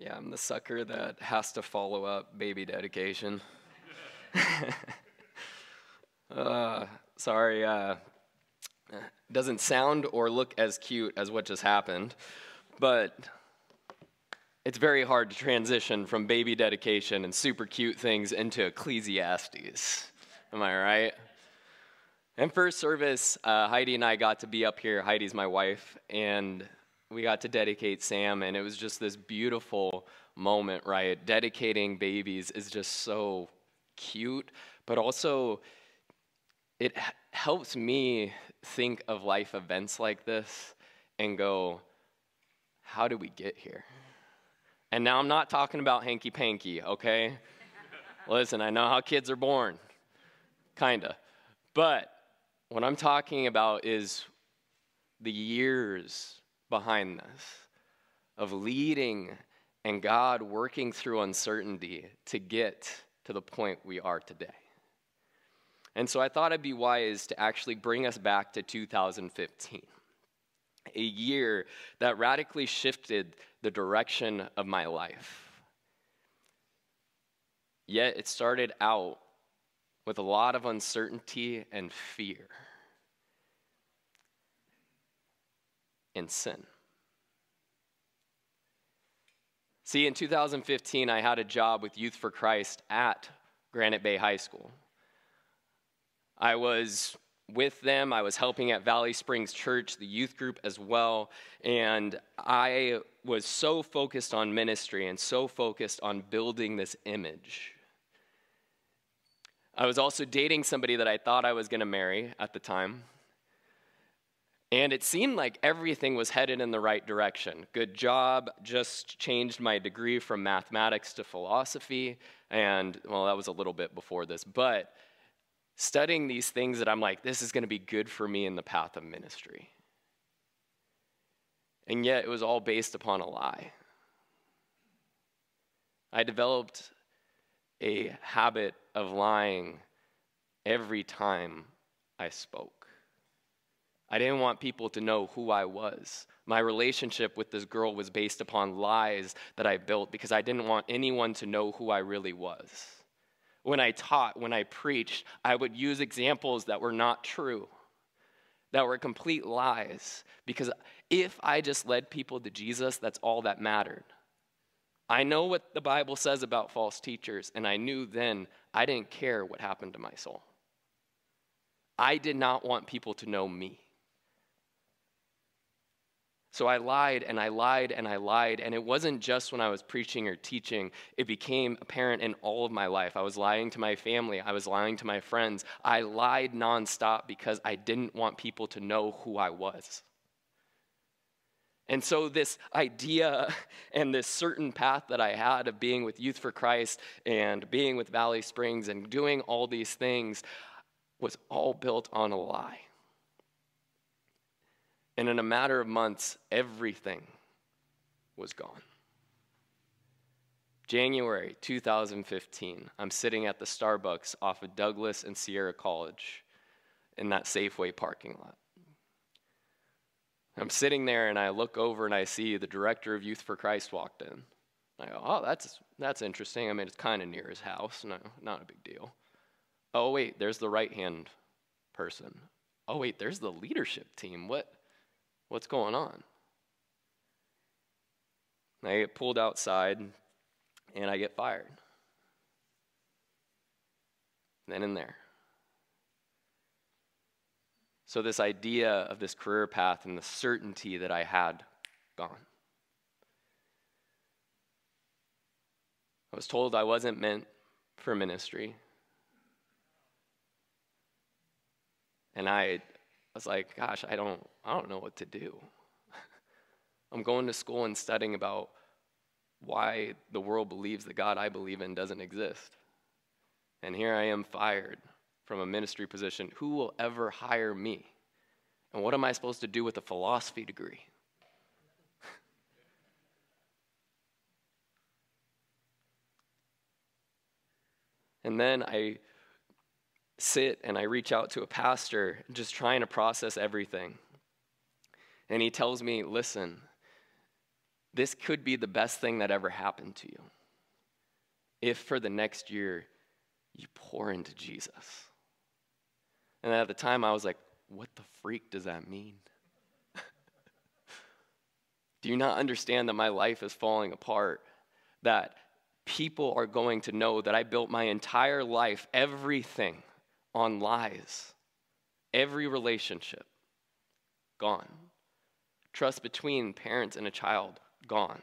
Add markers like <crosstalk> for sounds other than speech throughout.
Yeah, I'm the sucker that has to follow up baby dedication. <laughs> uh, sorry, uh, doesn't sound or look as cute as what just happened, but it's very hard to transition from baby dedication and super cute things into Ecclesiastes. Am I right? And first service, uh, Heidi and I got to be up here. Heidi's my wife, and we got to dedicate Sam, and it was just this beautiful moment, right? Dedicating babies is just so cute, but also it helps me think of life events like this and go, how did we get here? And now I'm not talking about hanky panky, okay? <laughs> Listen, I know how kids are born, kinda. But what I'm talking about is the years behind this of leading and God working through uncertainty to get to the point we are today. And so I thought it'd be wise to actually bring us back to 2015, a year that radically shifted the direction of my life. Yet it started out with a lot of uncertainty and fear. In sin. See, in 2015, I had a job with Youth for Christ at Granite Bay High School. I was with them, I was helping at Valley Springs Church, the youth group as well, and I was so focused on ministry and so focused on building this image. I was also dating somebody that I thought I was going to marry at the time. And it seemed like everything was headed in the right direction. Good job, just changed my degree from mathematics to philosophy. And, well, that was a little bit before this, but studying these things that I'm like, this is going to be good for me in the path of ministry. And yet it was all based upon a lie. I developed a habit of lying every time I spoke. I didn't want people to know who I was. My relationship with this girl was based upon lies that I built because I didn't want anyone to know who I really was. When I taught, when I preached, I would use examples that were not true, that were complete lies, because if I just led people to Jesus, that's all that mattered. I know what the Bible says about false teachers, and I knew then I didn't care what happened to my soul. I did not want people to know me. So I lied and I lied and I lied. And it wasn't just when I was preaching or teaching, it became apparent in all of my life. I was lying to my family, I was lying to my friends. I lied nonstop because I didn't want people to know who I was. And so, this idea <laughs> and this certain path that I had of being with Youth for Christ and being with Valley Springs and doing all these things was all built on a lie. And in a matter of months, everything was gone. January 2015, I'm sitting at the Starbucks off of Douglas and Sierra College in that Safeway parking lot. I'm sitting there and I look over and I see the director of Youth for Christ walked in. I go, oh, that's, that's interesting. I mean, it's kind of near his house. No, not a big deal. Oh, wait, there's the right hand person. Oh, wait, there's the leadership team. What? What's going on? I get pulled outside and I get fired. Then and there. So, this idea of this career path and the certainty that I had gone. I was told I wasn't meant for ministry. And I was like, gosh, I don't, I don't know what to do. <laughs> I'm going to school and studying about why the world believes the God I believe in doesn't exist. And here I am fired from a ministry position. Who will ever hire me? And what am I supposed to do with a philosophy degree? <laughs> and then I sit and I reach out to a pastor, just trying to process everything. And he tells me, listen, this could be the best thing that ever happened to you. If for the next year you pour into Jesus. And at the time, I was like, what the freak does that mean? <laughs> Do you not understand that my life is falling apart? That people are going to know that I built my entire life, everything, on lies. Every relationship, gone. Trust between parents and a child, gone.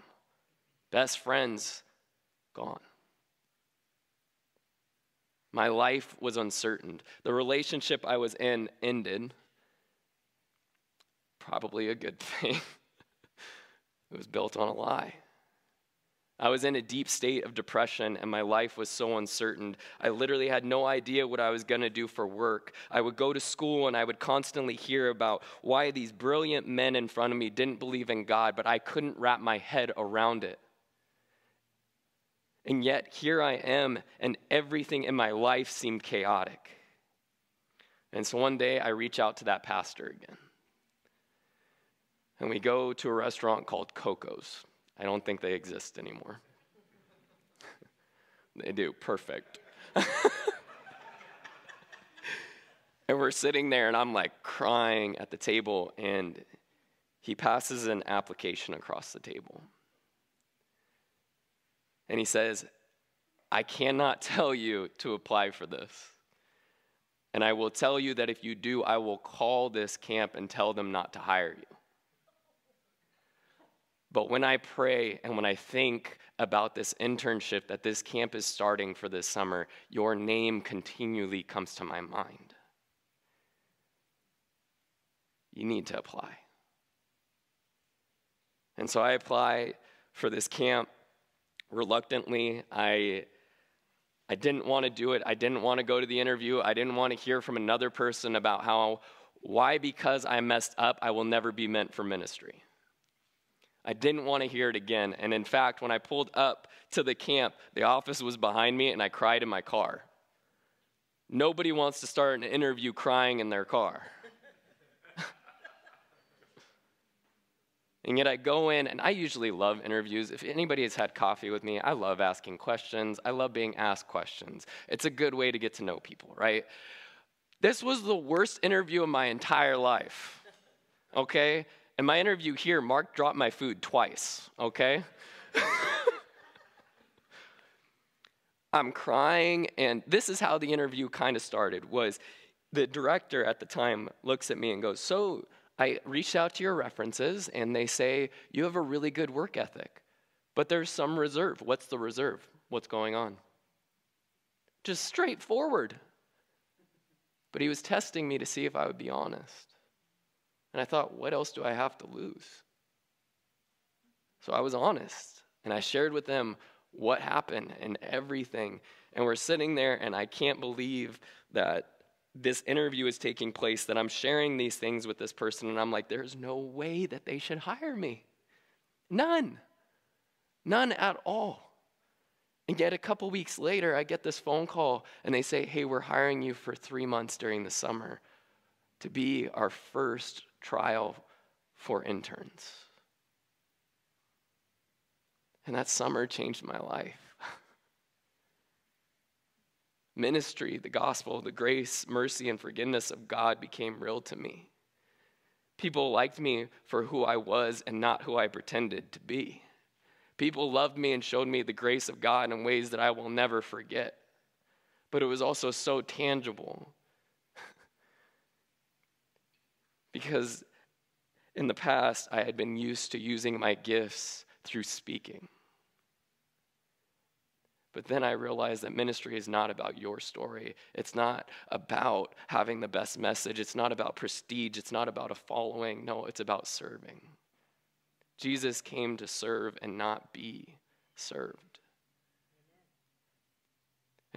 Best friends, gone. My life was uncertain. The relationship I was in ended. Probably a good <laughs> thing. it was built on a lie. I was in a deep state of depression and my life was so uncertain. I literally had no idea what I was going to do for work. I would go to school and I would constantly hear about why these brilliant men in front of me didn't believe in God, but I couldn't wrap my head around it. And yet, here I am, and everything in my life seemed chaotic. And so one day I reach out to that pastor again. And we go to a restaurant called Coco's. I don't think they exist anymore. <laughs> they do, perfect. <laughs> and we're sitting there, and I'm like crying at the table, and he passes an application across the table. And he says, I cannot tell you to apply for this. And I will tell you that if you do, I will call this camp and tell them not to hire you. But when I pray and when I think about this internship that this camp is starting for this summer, your name continually comes to my mind. You need to apply. And so I apply for this camp reluctantly. I, I didn't want to do it. I didn't want to go to the interview. I didn't want to hear from another person about how, why, because I messed up, I will never be meant for ministry. I didn't want to hear it again. And in fact, when I pulled up to the camp, the office was behind me and I cried in my car. Nobody wants to start an interview crying in their car. and yet I go in, and I usually love interviews. If anybody has had coffee with me, I love asking questions. I love being asked questions. It's a good way to get to know people, right? This was the worst interview of my entire life, okay? In my interview here, Mark dropped my food twice, okay? <laughs> I'm crying, and this is how the interview kind of started was the director at the time looks at me and goes, So I reached out to your references, and they say you have a really good work ethic, but there's some reserve. What's the reserve? What's going on? Just straightforward. But he was testing me to see if I would be honest. And I thought, what else do I have to lose? So I was honest and I shared with them what happened and everything. And we're sitting there, and I can't believe that this interview is taking place, that I'm sharing these things with this person, and I'm like, there's no way that they should hire me. None. None at all. And yet, a couple weeks later, I get this phone call, and they say, hey, we're hiring you for three months during the summer to be our first trial for interns. And that summer changed my life. <laughs> Ministry, the gospel, the grace, mercy, and forgiveness of God became real to me. People liked me for who I was and not who I pretended to be. People loved me and showed me the grace of God in ways that I will never forget. But it was also so tangible because in the past, I had been used to using my gifts through speaking. But then I realized that ministry is not about your story. It's not about having the best message. It's not about prestige. It's not about a following. No, it's about serving. Jesus came to serve and not be served.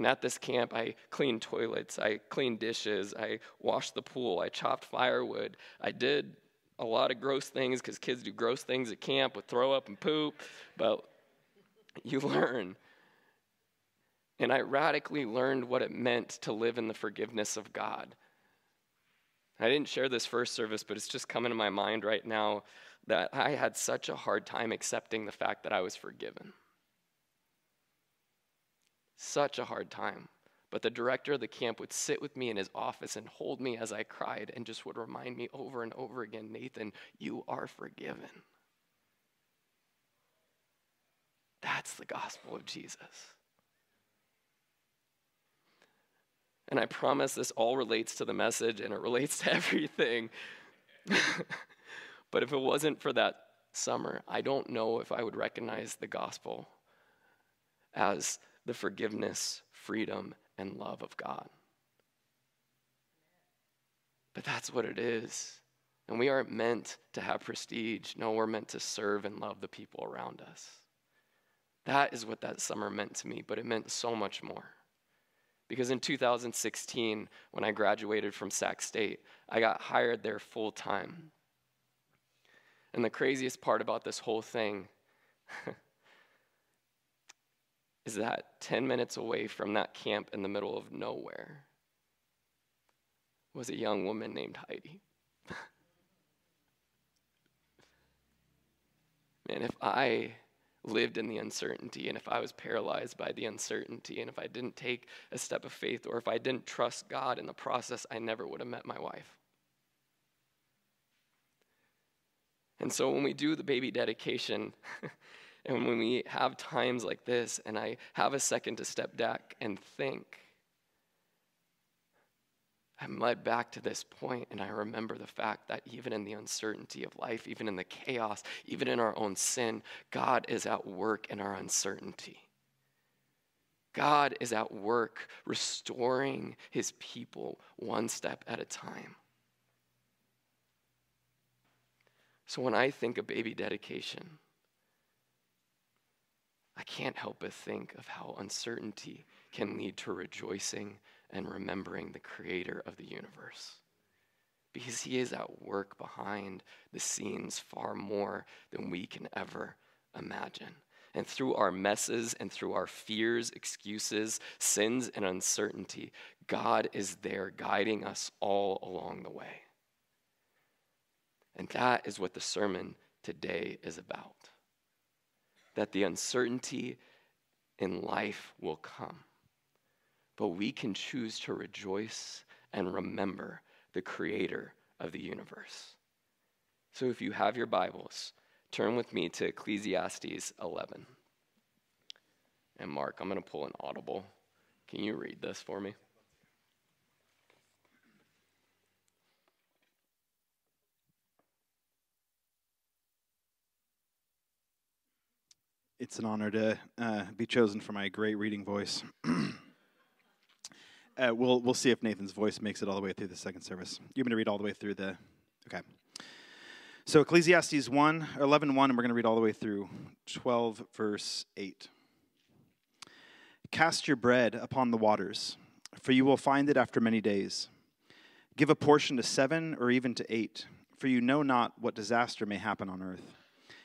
And at this camp, I cleaned toilets, I cleaned dishes, I washed the pool, I chopped firewood. I did a lot of gross things because kids do gross things at camp with throw up and poop, but you <laughs> learn. And I radically learned what it meant to live in the forgiveness of God. I didn't share this first service, but it's just coming to my mind right now. that I had such a hard time accepting the fact that I was forgiven. Such a hard time. But the director of the camp would sit with me in his office and hold me as I cried and just would remind me over and over again Nathan, you are forgiven. That's the gospel of Jesus. And I promise this all relates to the message and it relates to <laughs> everything. but if it wasn't for that summer, I don't know if I would recognize the gospel as the forgiveness, freedom, and love of God. But that's what it is. And we aren't meant to have prestige. No, we're meant to serve and love the people around us. That is what that summer meant to me, but it meant so much more. Because in 2016, when I graduated from Sac State, I got hired there full time. And the craziest part about this whole thing <laughs> is that 10 minutes away from that camp in the middle of nowhere was a young woman named Heidi. <laughs> Man, if I lived in the uncertainty and if I was paralyzed by the uncertainty and if I didn't take a step of faith or if I didn't trust God in the process, I never would have met my wife. And so when we do the baby dedication, <laughs> and when we have times like this, and I have a second to step back and think, I'm led back to this point, and I remember the fact that even in the uncertainty of life, even in the chaos, even in our own sin, God is at work in our uncertainty. God is at work restoring his people one step at a time. So when I think of baby dedication, I can't help but think of how uncertainty can lead to rejoicing and remembering the creator of the universe. Because he is at work behind the scenes far more than we can ever imagine. And through our messes and through our fears, excuses, sins, and uncertainty, God is there guiding us all along the way. And that is what the sermon today is about. That the uncertainty in life will come, but we can choose to rejoice and remember the creator of the universe. So if you have your Bibles, turn with me to Ecclesiastes 11. And Mark, I'm going to pull an audible. Can you read this for me? It's an honor to uh, be chosen for my great reading voice. <clears throat> uh, we'll, we'll see if Nathan's voice makes it all the way through the second service. You're going to read all the way through the. Okay. So Ecclesiastes 1, 11, 1, and we're going to read all the way through 12, verse 8. Cast your bread upon the waters, for you will find it after many days. Give a portion to seven or even to eight, for you know not what disaster may happen on earth.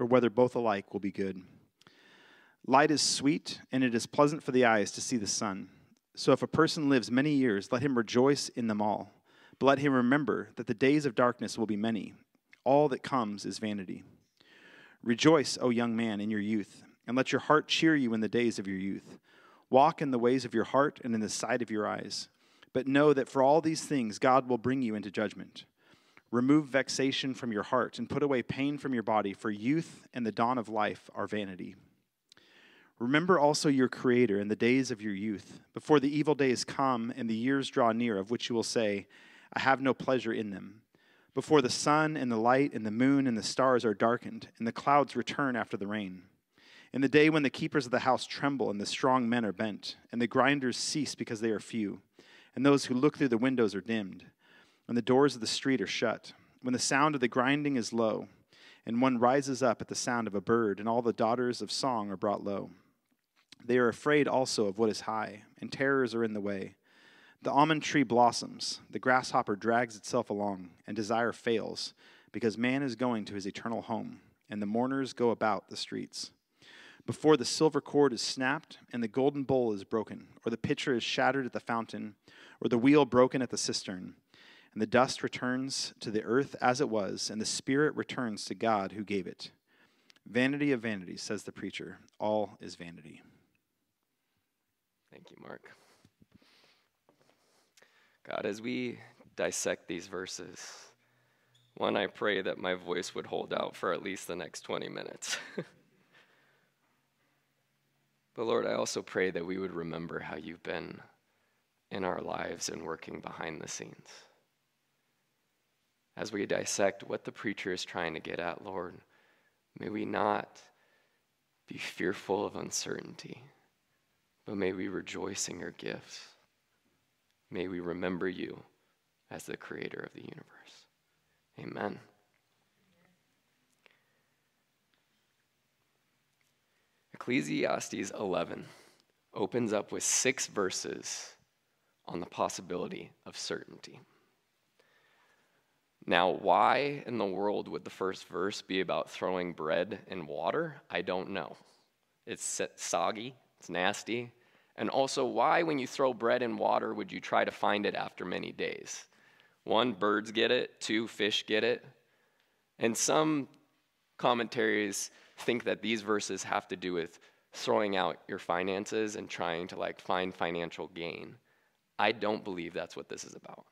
or whether both alike will be good. Light is sweet, and it is pleasant for the eyes to see the sun. So if a person lives many years, let him rejoice in them all. But let him remember that the days of darkness will be many. All that comes is vanity. Rejoice, O young man, in your youth, and let your heart cheer you in the days of your youth. Walk in the ways of your heart and in the sight of your eyes. But know that for all these things God will bring you into judgment. Remove vexation from your heart and put away pain from your body, for youth and the dawn of life are vanity. Remember also your Creator in the days of your youth, before the evil days come and the years draw near, of which you will say, I have no pleasure in them. Before the sun and the light and the moon and the stars are darkened, and the clouds return after the rain. In the day when the keepers of the house tremble and the strong men are bent, and the grinders cease because they are few, and those who look through the windows are dimmed when the doors of the street are shut, when the sound of the grinding is low, and one rises up at the sound of a bird, and all the daughters of song are brought low. They are afraid also of what is high, and terrors are in the way. The almond tree blossoms, the grasshopper drags itself along, and desire fails, because man is going to his eternal home, and the mourners go about the streets. Before the silver cord is snapped, and the golden bowl is broken, or the pitcher is shattered at the fountain, or the wheel broken at the cistern, and the dust returns to the earth as it was, and the spirit returns to God who gave it. Vanity of vanities, says the preacher, all is vanity. Thank you, Mark. God, as we dissect these verses, one, I pray that my voice would hold out for at least the next 20 minutes. <laughs> but Lord, I also pray that we would remember how you've been in our lives and working behind the scenes as we dissect what the preacher is trying to get at, Lord, may we not be fearful of uncertainty, but may we rejoice in your gifts. May we remember you as the creator of the universe. Amen. Ecclesiastes 11 opens up with six verses on the possibility of certainty. Now, why in the world would the first verse be about throwing bread in water? I don't know. It's soggy, it's nasty. And also, why, when you throw bread in water, would you try to find it after many days? One, birds get it. Two, fish get it. And some commentaries think that these verses have to do with throwing out your finances and trying to like find financial gain. I don't believe that's what this is about.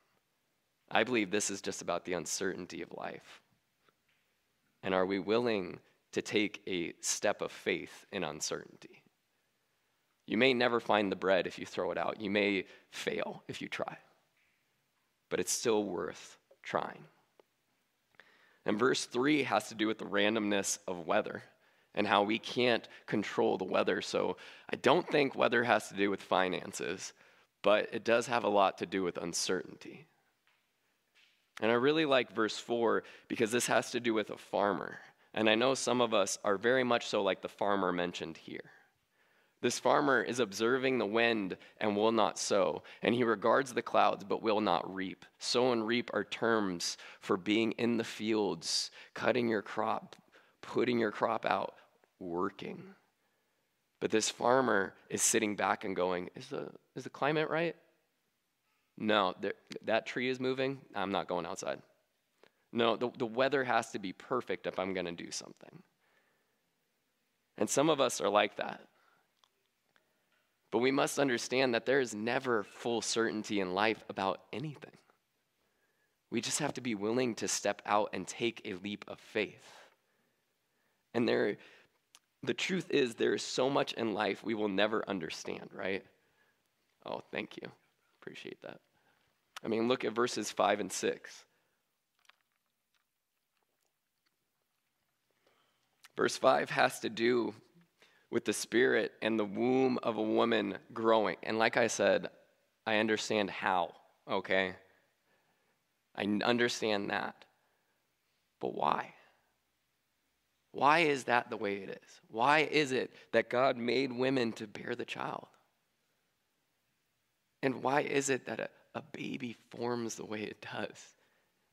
I believe this is just about the uncertainty of life. And are we willing to take a step of faith in uncertainty? You may never find the bread if you throw it out. You may fail if you try. But it's still worth trying. And verse 3 has to do with the randomness of weather and how we can't control the weather. So I don't think weather has to do with finances, but it does have a lot to do with uncertainty. And I really like verse 4 because this has to do with a farmer. And I know some of us are very much so like the farmer mentioned here. This farmer is observing the wind and will not sow, and he regards the clouds but will not reap. Sow and reap are terms for being in the fields, cutting your crop, putting your crop out, working. But this farmer is sitting back and going, Is the, is the climate right? No, that tree is moving. I'm not going outside. No, the, the weather has to be perfect if I'm going to do something. And some of us are like that. But we must understand that there is never full certainty in life about anything. We just have to be willing to step out and take a leap of faith. And there, the truth is, there is so much in life we will never understand, right? Oh, thank you. Appreciate that. I mean, look at verses 5 and 6. Verse 5 has to do with the spirit and the womb of a woman growing. And like I said, I understand how, okay? I understand that. But why? Why is that the way it is? Why is it that God made women to bear the child? And why is it that a, a baby forms the way it does.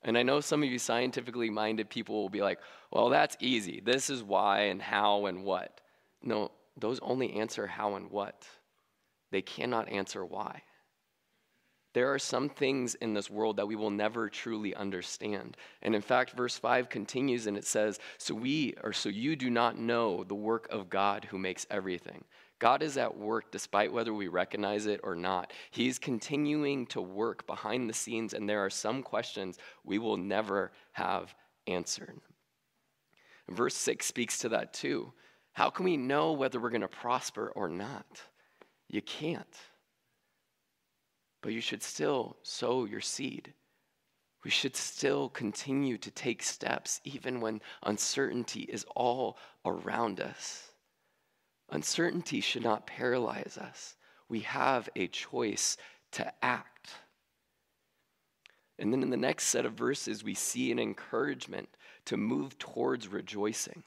And I know some of you scientifically minded people will be like, well, that's easy. This is why and how and what. No, those only answer how and what. They cannot answer why. There are some things in this world that we will never truly understand. And in fact, verse 5 continues and it says, So we, or so you do not know the work of God who makes everything. God is at work despite whether we recognize it or not. He's continuing to work behind the scenes, and there are some questions we will never have answered. Verse 6 speaks to that too. How can we know whether we're going to prosper or not? You can't. But you should still sow your seed. We should still continue to take steps even when uncertainty is all around us. Uncertainty should not paralyze us. We have a choice to act. And then in the next set of verses, we see an encouragement to move towards rejoicing.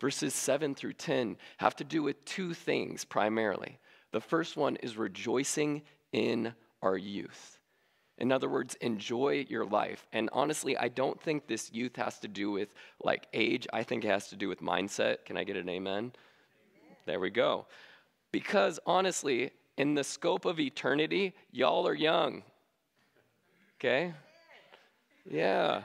Verses 7 through 10 have to do with two things primarily. The first one is rejoicing in our youth. In other words, enjoy your life. And honestly, I don't think this youth has to do with like age. I think it has to do with mindset. Can I get an amen? There we go. Because honestly, in the scope of eternity, y'all are young. Okay? Yeah.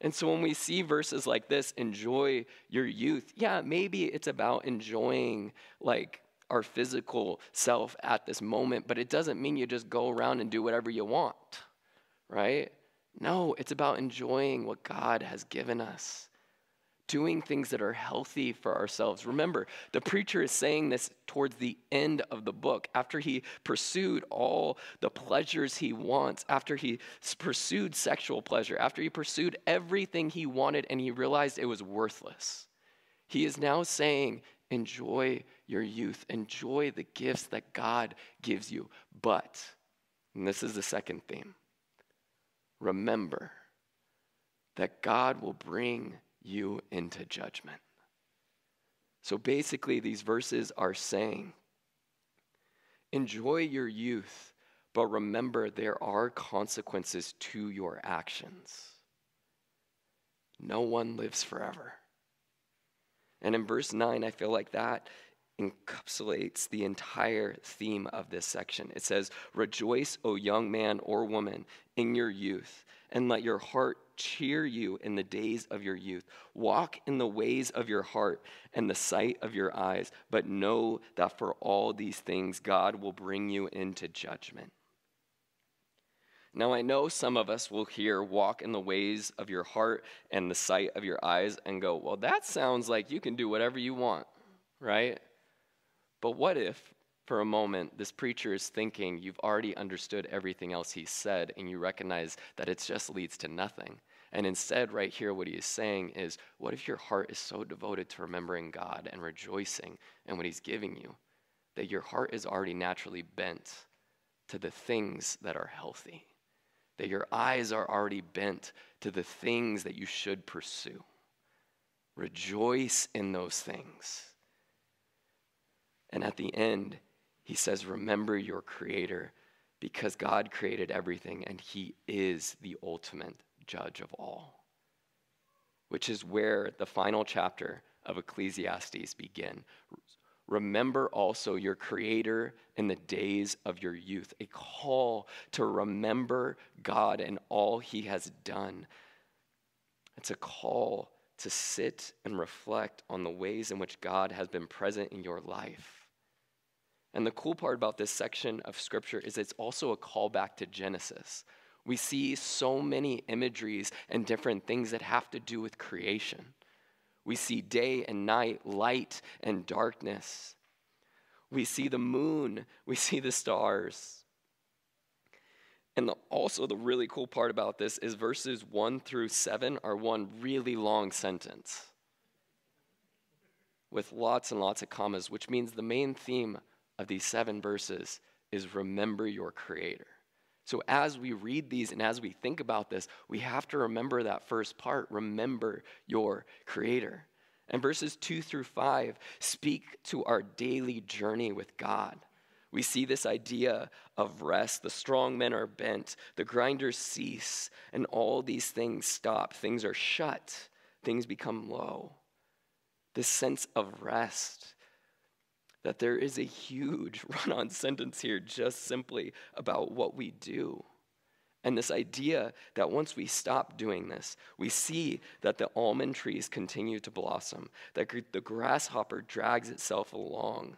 And so when we see verses like this, enjoy your youth, yeah, maybe it's about enjoying like our physical self at this moment, but it doesn't mean you just go around and do whatever you want, right? No, it's about enjoying what God has given us doing things that are healthy for ourselves. Remember, the preacher is saying this towards the end of the book, after he pursued all the pleasures he wants, after he pursued sexual pleasure, after he pursued everything he wanted and he realized it was worthless. He is now saying, Enjoy your youth, enjoy the gifts that God gives you. But, and this is the second theme, remember that God will bring you into judgment. So basically, these verses are saying enjoy your youth, but remember there are consequences to your actions. No one lives forever. And in verse 9, I feel like that encapsulates the entire theme of this section. It says, Rejoice, O young man or woman, in your youth, and let your heart cheer you in the days of your youth. Walk in the ways of your heart and the sight of your eyes, but know that for all these things God will bring you into judgment. Now, I know some of us will hear walk in the ways of your heart and the sight of your eyes and go, well, that sounds like you can do whatever you want, right? But what if for a moment, this preacher is thinking you've already understood everything else he said, and you recognize that it just leads to nothing. And instead, right here, what he is saying is, what if your heart is so devoted to remembering God and rejoicing in what he's giving you that your heart is already naturally bent to the things that are healthy? That your eyes are already bent to the things that you should pursue. Rejoice in those things. And at the end, he says, Remember your Creator because God created everything and He is the ultimate judge of all. Which is where the final chapter of Ecclesiastes begin. Remember also your Creator in the days of your youth, a call to remember God and all He has done. It's a call to sit and reflect on the ways in which God has been present in your life and the cool part about this section of scripture is it's also a callback to Genesis. We see so many imageries and different things that have to do with creation. We see day and night, light and darkness. We see the moon, we see the stars. And the, also, the really cool part about this is verses 1 through 7 are one really long sentence with lots and lots of commas, which means the main theme of these seven verses is remember your Creator. So, as we read these and as we think about this, we have to remember that first part remember your Creator. And verses two through five speak to our daily journey with God. We see this idea of rest. The strong men are bent, the grinders cease, and all these things stop. Things are shut, things become low. This sense of rest that there is a huge <laughs> run on sentence here just simply about what we do. And this idea that once we stop doing this, we see that the almond trees continue to blossom, that the grasshopper drags itself along.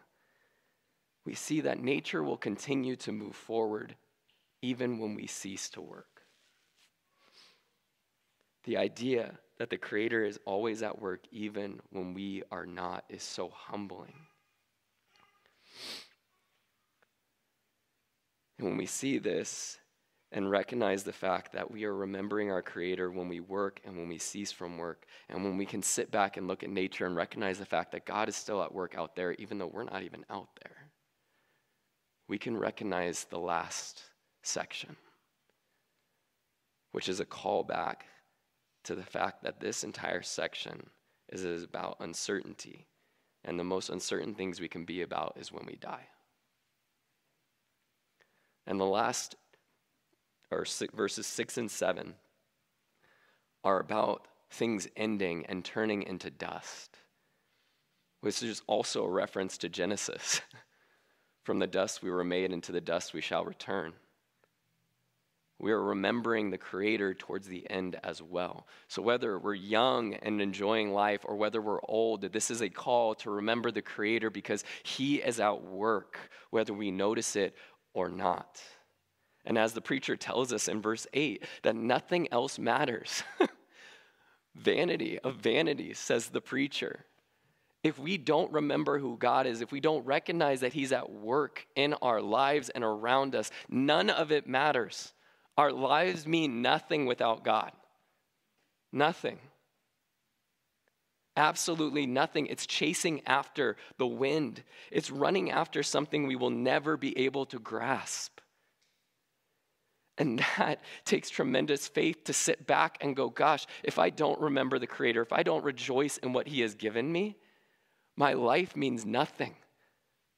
We see that nature will continue to move forward even when we cease to work. The idea that the Creator is always at work even when we are not is so humbling. And when we see this and recognize the fact that we are remembering our Creator when we work and when we cease from work, and when we can sit back and look at nature and recognize the fact that God is still at work out there, even though we're not even out there, we can recognize the last section, which is a callback to the fact that this entire section is, is about uncertainty. And the most uncertain things we can be about is when we die. And the last, or six, verses six and seven, are about things ending and turning into dust, which is also a reference to Genesis. <laughs> From the dust we were made, and to the dust we shall return. We are remembering the Creator towards the end as well. So, whether we're young and enjoying life or whether we're old, this is a call to remember the Creator because He is at work, whether we notice it or not. And as the preacher tells us in verse 8, that nothing else matters. <laughs> vanity of vanities, says the preacher. If we don't remember who God is, if we don't recognize that He's at work in our lives and around us, none of it matters. Our lives mean nothing without God. Nothing. Absolutely nothing. It's chasing after the wind, it's running after something we will never be able to grasp. And <laughs> that takes tremendous faith to sit back and go, gosh, if I don't remember the Creator, if I don't rejoice in what He has given me, my life means nothing.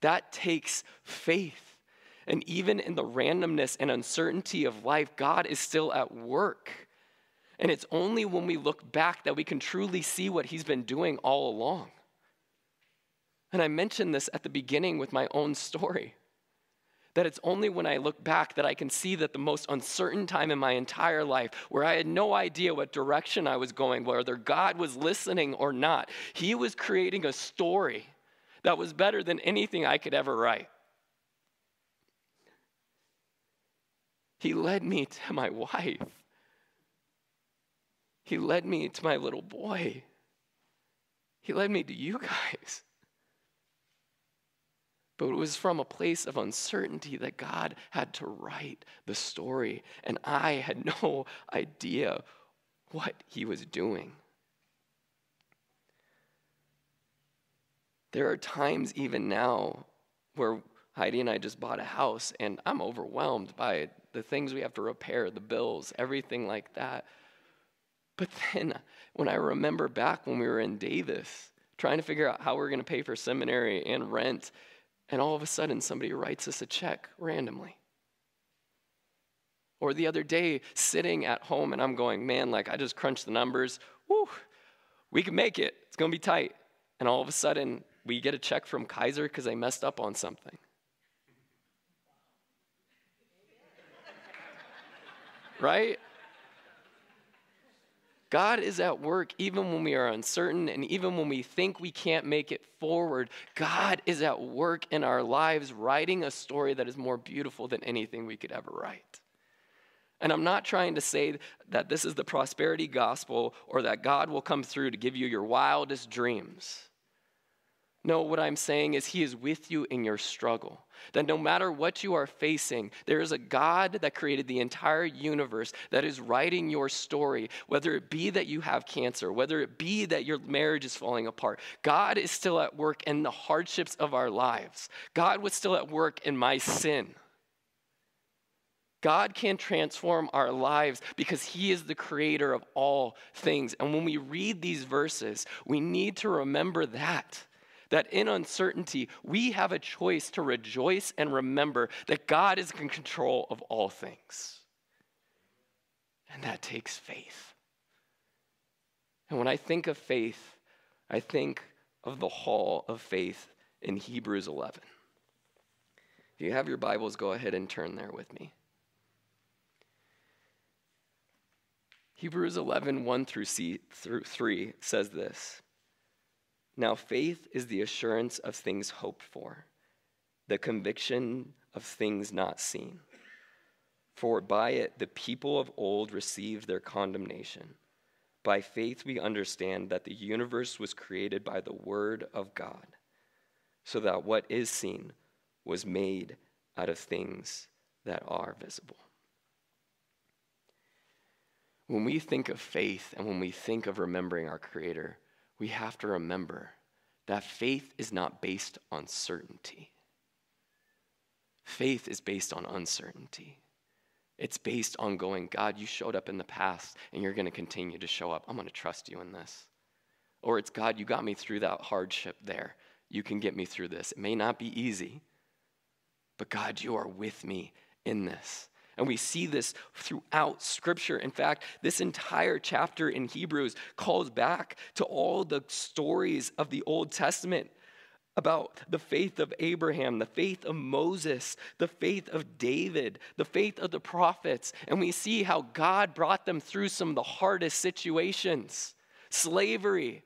That takes faith. And even in the randomness and uncertainty of life, God is still at work. And it's only when we look back that we can truly see what He's been doing all along. And I mentioned this at the beginning with my own story that it's only when I look back that I can see that the most uncertain time in my entire life, where I had no idea what direction I was going, whether God was listening or not, He was creating a story that was better than anything I could ever write. He led me to my wife. He led me to my little boy. He led me to you guys. But it was from a place of uncertainty that God had to write the story, and I had <laughs> no idea what He was doing. There are times, even now, where Heidi and I just bought a house, and I'm overwhelmed by the things we have to repair, the bills, everything like that. But then, when I remember back when we were in Davis, trying to figure out how we we're going to pay for seminary and rent, and all of a sudden somebody writes us a check randomly. Or the other day, sitting at home and I'm going, man, like I just crunched the numbers. Woo, we can make it. It's going to be tight. And all of a sudden, we get a check from Kaiser because they messed up on something. right? God is at work even when we are uncertain and even when we think we can't make it forward. God is at work in our lives, writing a story that is more beautiful than anything we could ever write. And I'm not trying to say that this is the prosperity gospel or that God will come through to give you your wildest dreams. No, what I'm saying is He is with you in your struggle. That no matter what you are facing, there is a God that created the entire universe that is writing your story, whether it be that you have cancer, whether it be that your marriage is falling apart. God is still at work in the hardships of our lives. God was still at work in my sin. God can transform our lives because He is the creator of all things. And when we read these verses, we need to remember that that in uncertainty, we have a choice to rejoice and remember that God is in control of all things. And that takes faith. And when I think of faith, I think of the hall of faith in Hebrews 11. If you have your Bibles, go ahead and turn there with me. Hebrews 11, 1 through, C, through 3 says this. Now, faith is the assurance of things hoped for, the conviction of things not seen. For by it the people of old received their condemnation. By faith we understand that the universe was created by the Word of God, so that what is seen was made out of things that are visible. When we think of faith and when we think of remembering our Creator, we have to remember that faith is not based on certainty. Faith is based on uncertainty. It's based on going, God, you showed up in the past and you're going to continue to show up. I'm going to trust you in this. Or it's, God, you got me through that hardship there. You can get me through this. It may not be easy, but God, you are with me in this. And we see this throughout Scripture. In fact, this entire chapter in Hebrews calls back to all the stories of the Old Testament about the faith of Abraham, the faith of Moses, the faith of David, the faith of the prophets. And we see how God brought them through some of the hardest situations slavery,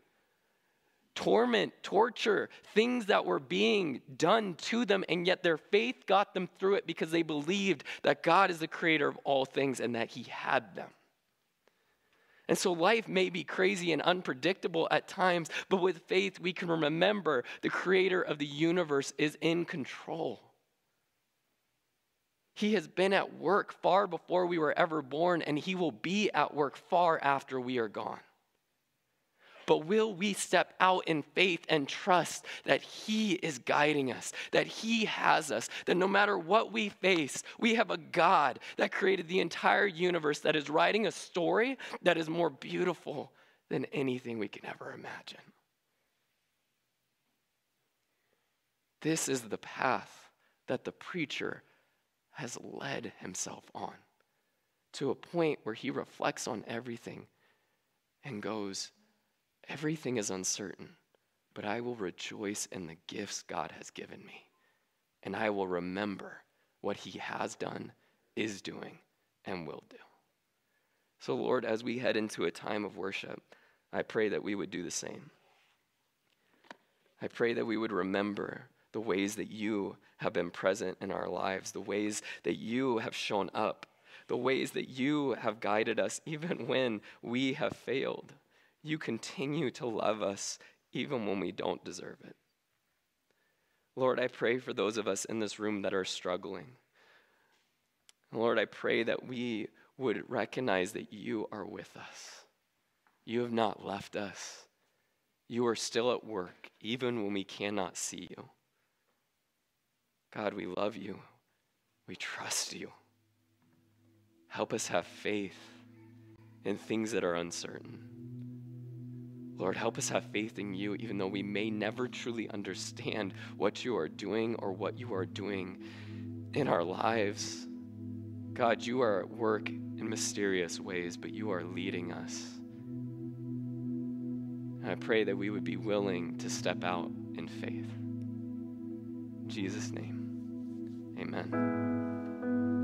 torment, torture, things that were being done to them, and yet their faith got them through it because they believed that God is the creator of all things and that He had them. And so life may be crazy and unpredictable at times, but with faith, we can remember the creator of the universe is in control. He has been at work far before we were ever born, and he will be at work far after we are gone. But will we step out in faith and trust that He is guiding us, that He has us, that no matter what we face, we have a God that created the entire universe that is writing a story that is more beautiful than anything we can ever imagine? This is the path that the preacher has led himself on to a point where he reflects on everything and goes, Everything is uncertain, but I will rejoice in the gifts God has given me. And I will remember what He has done, is doing, and will do. So, Lord, as we head into a time of worship, I pray that we would do the same. I pray that we would remember the ways that you have been present in our lives, the ways that you have shown up, the ways that you have guided us even when we have failed you continue to love us even when we don't deserve it. Lord, I pray for those of us in this room that are struggling. Lord, I pray that we would recognize that you are with us. You have not left us. You are still at work, even when we cannot see you. God, we love you. We trust you. Help us have faith in things that are uncertain. Lord, help us have faith in you, even though we may never truly understand what you are doing or what you are doing in our lives. God, you are at work in mysterious ways, but you are leading us. And I pray that we would be willing to step out in faith. In Jesus' name, amen.